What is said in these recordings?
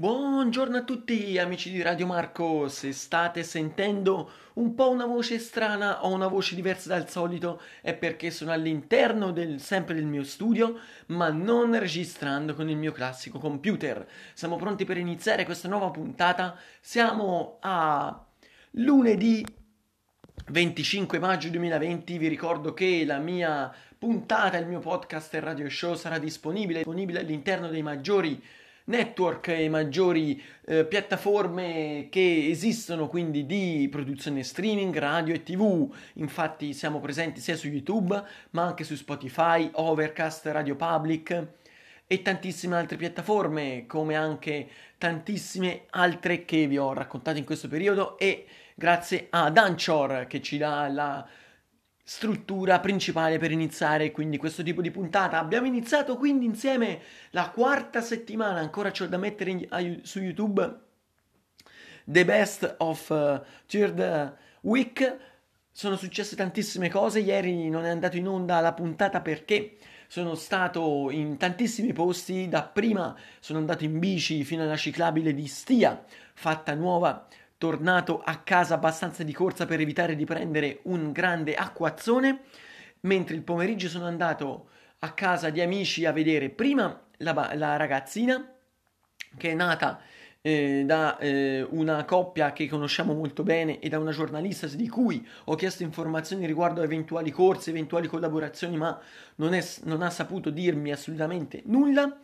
Buongiorno a tutti amici di Radio Marco, se state sentendo un po' una voce strana o una voce diversa dal solito è perché sono all'interno del, sempre del mio studio ma non registrando con il mio classico computer. Siamo pronti per iniziare questa nuova puntata, siamo a lunedì 25 maggio 2020, vi ricordo che la mia puntata, il mio podcast e radio show sarà disponibile, disponibile all'interno dei maggiori network e maggiori eh, piattaforme che esistono quindi di produzione streaming, radio e tv. Infatti siamo presenti sia su YouTube ma anche su Spotify, Overcast, Radio Public e tantissime altre piattaforme come anche tantissime altre che vi ho raccontato in questo periodo e grazie ad Anchor che ci dà la struttura principale per iniziare quindi questo tipo di puntata. Abbiamo iniziato quindi insieme la quarta settimana, ancora c'ho da mettere in, su YouTube The Best of uh, Third Week. Sono successe tantissime cose, ieri non è andato in onda la puntata perché sono stato in tantissimi posti, dapprima sono andato in bici fino alla ciclabile di Stia, fatta nuova tornato a casa abbastanza di corsa per evitare di prendere un grande acquazzone, mentre il pomeriggio sono andato a casa di amici a vedere prima la, la ragazzina che è nata eh, da eh, una coppia che conosciamo molto bene e da una giornalista di cui ho chiesto informazioni riguardo a eventuali corsi, eventuali collaborazioni, ma non, è, non ha saputo dirmi assolutamente nulla.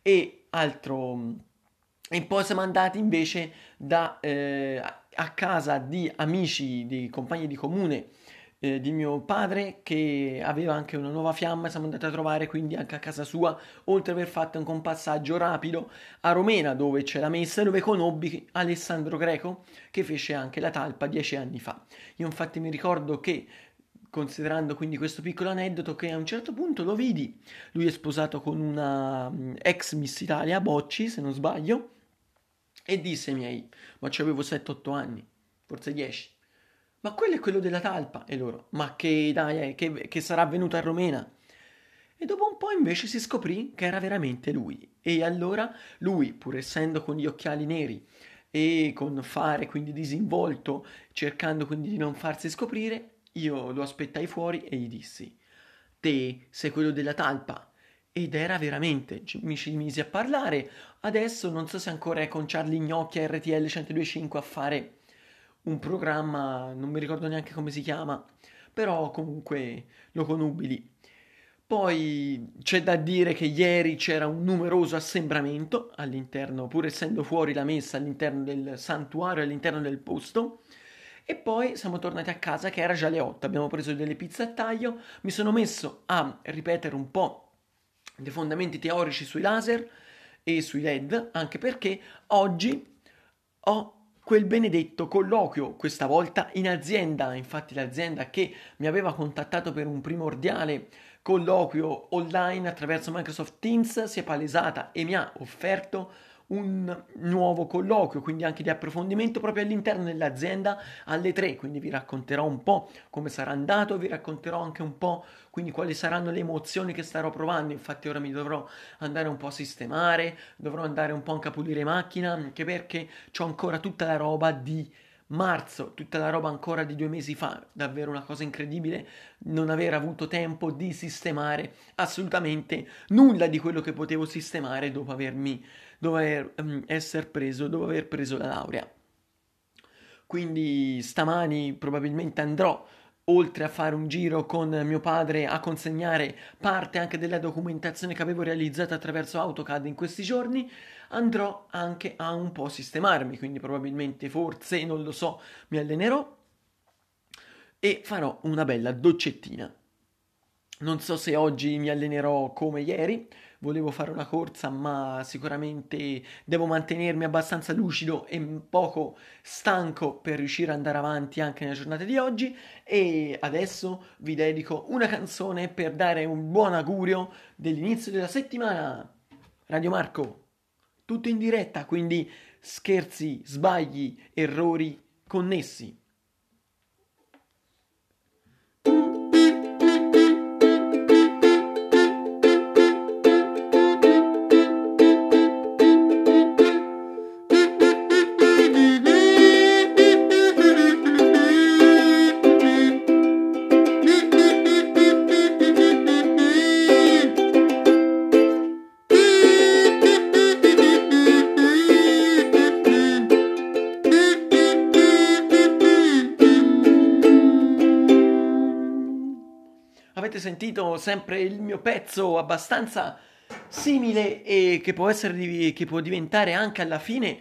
E altro e poi siamo andati invece da, eh, a casa di amici, di compagni di comune eh, di mio padre che aveva anche una nuova fiamma, siamo andati a trovare quindi anche a casa sua, oltre ad aver fatto un compassaggio rapido a Romena dove c'è la messa, dove conobbi Alessandro Greco che fece anche la talpa dieci anni fa. Io infatti mi ricordo che considerando quindi questo piccolo aneddoto che a un certo punto lo vidi, lui è sposato con una mm, ex Miss Italia, Bocci se non sbaglio, e disse ai miei, ma ci avevo 7-8 anni, forse 10. Ma quello è quello della talpa. E loro, ma che dai, eh, che, che sarà venuto a Romena? E dopo un po' invece si scoprì che era veramente lui. E allora lui, pur essendo con gli occhiali neri e con fare quindi disinvolto, cercando quindi di non farsi scoprire, io lo aspettai fuori e gli dissi: Te sei quello della talpa. Ed era veramente, mi ci misi a parlare. Adesso non so se ancora è con Charlie Gnocchi a RTL 1025 a fare un programma, non mi ricordo neanche come si chiama, però comunque lo conubili. Poi c'è da dire che ieri c'era un numeroso assembramento all'interno, pur essendo fuori la messa all'interno del santuario, all'interno del posto. E poi siamo tornati a casa che era già le 8, abbiamo preso delle pizze a taglio, mi sono messo a ripetere un po' dei fondamenti teorici sui laser e sui LED, anche perché oggi ho quel benedetto colloquio, questa volta in azienda, infatti l'azienda che mi aveva contattato per un primordiale colloquio online attraverso Microsoft Teams si è palesata e mi ha offerto un nuovo colloquio, quindi anche di approfondimento proprio all'interno dell'azienda alle 3, quindi vi racconterò un po' come sarà andato, vi racconterò anche un po' quindi quali saranno le emozioni che starò provando, infatti ora mi dovrò andare un po' a sistemare, dovrò andare un po' anche a pulire macchina, anche perché ho ancora tutta la roba di marzo, tutta la roba ancora di due mesi fa, davvero una cosa incredibile non aver avuto tempo di sistemare assolutamente nulla di quello che potevo sistemare dopo avermi dover um, essere preso, dopo aver preso la laurea. Quindi stamani probabilmente andrò oltre a fare un giro con mio padre a consegnare parte anche della documentazione che avevo realizzato attraverso AutoCAD in questi giorni, andrò anche a un po' sistemarmi, quindi probabilmente forse, non lo so, mi allenerò e farò una bella doccettina. Non so se oggi mi allenerò come ieri, volevo fare una corsa, ma sicuramente devo mantenermi abbastanza lucido e poco stanco per riuscire ad andare avanti anche nella giornata di oggi. E adesso vi dedico una canzone per dare un buon augurio dell'inizio della settimana. Radio Marco, tutto in diretta, quindi scherzi, sbagli, errori connessi. Avete sentito sempre il mio pezzo abbastanza simile e che può, essere, che può diventare anche alla fine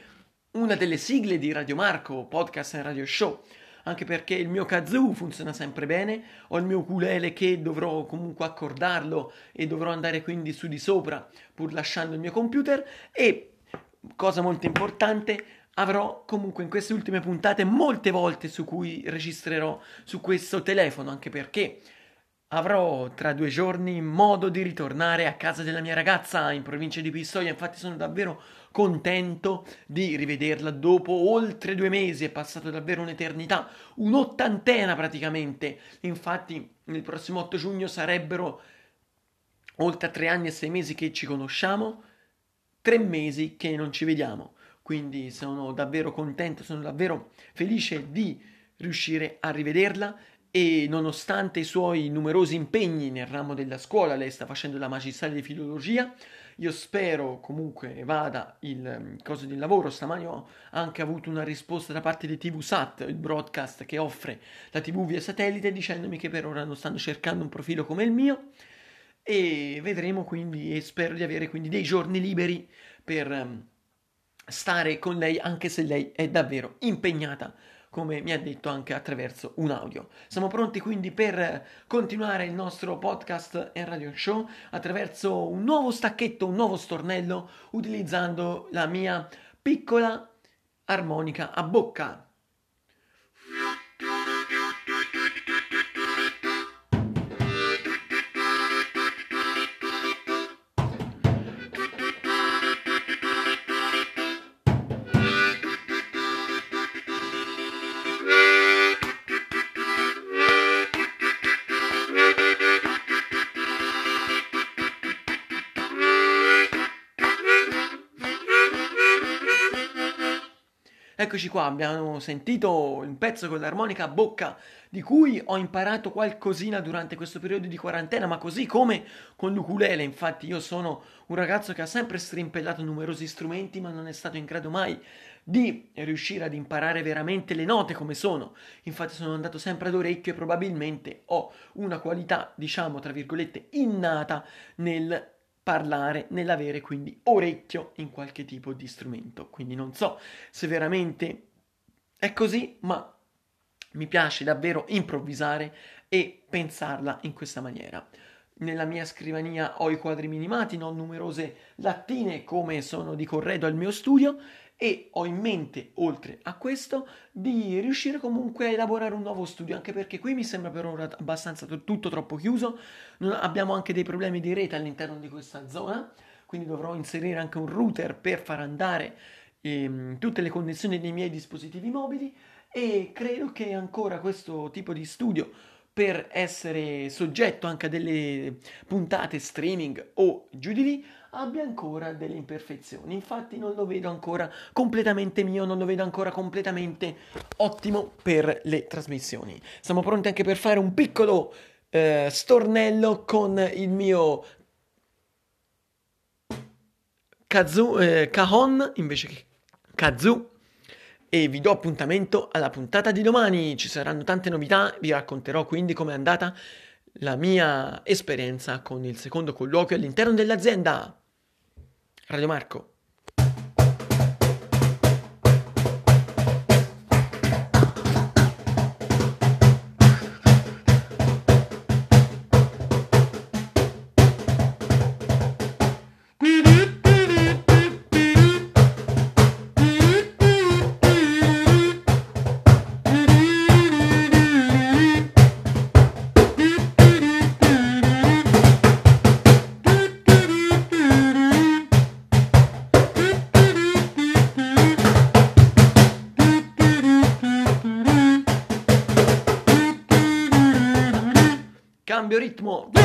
una delle sigle di Radio Marco, podcast e radio show. Anche perché il mio kazoo funziona sempre bene, ho il mio ukulele che dovrò comunque accordarlo e dovrò andare quindi su di sopra pur lasciando il mio computer e cosa molto importante avrò comunque in queste ultime puntate molte volte su cui registrerò su questo telefono anche perché Avrò tra due giorni modo di ritornare a casa della mia ragazza in provincia di Pistoia, infatti sono davvero contento di rivederla dopo oltre due mesi, è passato davvero un'eternità, un'ottantena praticamente. Infatti nel prossimo 8 giugno sarebbero oltre tre anni e sei mesi che ci conosciamo, tre mesi che non ci vediamo. Quindi sono davvero contento, sono davvero felice di riuscire a rivederla e nonostante i suoi numerosi impegni nel ramo della scuola, lei sta facendo la magistrale di filologia, io spero comunque vada il mm, coso del lavoro. Stamani ho anche avuto una risposta da parte di TV Sat, il broadcast che offre la TV via satellite, dicendomi che per ora non stanno cercando un profilo come il mio. E vedremo quindi e spero di avere quindi dei giorni liberi per mm, stare con lei, anche se lei è davvero impegnata come mi ha detto anche attraverso un audio. Siamo pronti quindi per continuare il nostro podcast e radio show attraverso un nuovo stacchetto, un nuovo stornello, utilizzando la mia piccola armonica a bocca. Eccoci qua, abbiamo sentito un pezzo con l'armonica a bocca di cui ho imparato qualcosina durante questo periodo di quarantena, ma così come con l'ukulele. Infatti io sono un ragazzo che ha sempre strimpellato numerosi strumenti, ma non è stato in grado mai di riuscire ad imparare veramente le note come sono. Infatti sono andato sempre ad orecchio e probabilmente ho una qualità, diciamo, tra virgolette, innata nel parlare, nell'avere quindi orecchio in qualche tipo di strumento. Quindi non so se veramente è così, ma mi piace davvero improvvisare e pensarla in questa maniera. Nella mia scrivania ho i quadri minimati, non numerose lattine come sono di corredo al mio studio e ho in mente, oltre a questo, di riuscire comunque a elaborare un nuovo studio, anche perché qui mi sembra per ora abbastanza tutto troppo chiuso, abbiamo anche dei problemi di rete all'interno di questa zona, quindi dovrò inserire anche un router per far andare ehm, tutte le connessioni dei miei dispositivi mobili. E credo che ancora questo tipo di studio per essere soggetto anche a delle puntate streaming o giù di lì abbia ancora delle imperfezioni. Infatti non lo vedo ancora completamente mio, non lo vedo ancora completamente ottimo per le trasmissioni. Siamo pronti anche per fare un piccolo eh, stornello con il mio kazoo, eh, cajon invece che kazoo e vi do appuntamento alla puntata di domani. Ci saranno tante novità, vi racconterò quindi com'è andata la mia esperienza con il secondo colloquio all'interno dell'azienda. Radio Marco. Cambio ritmo.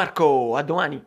Marco, a domani.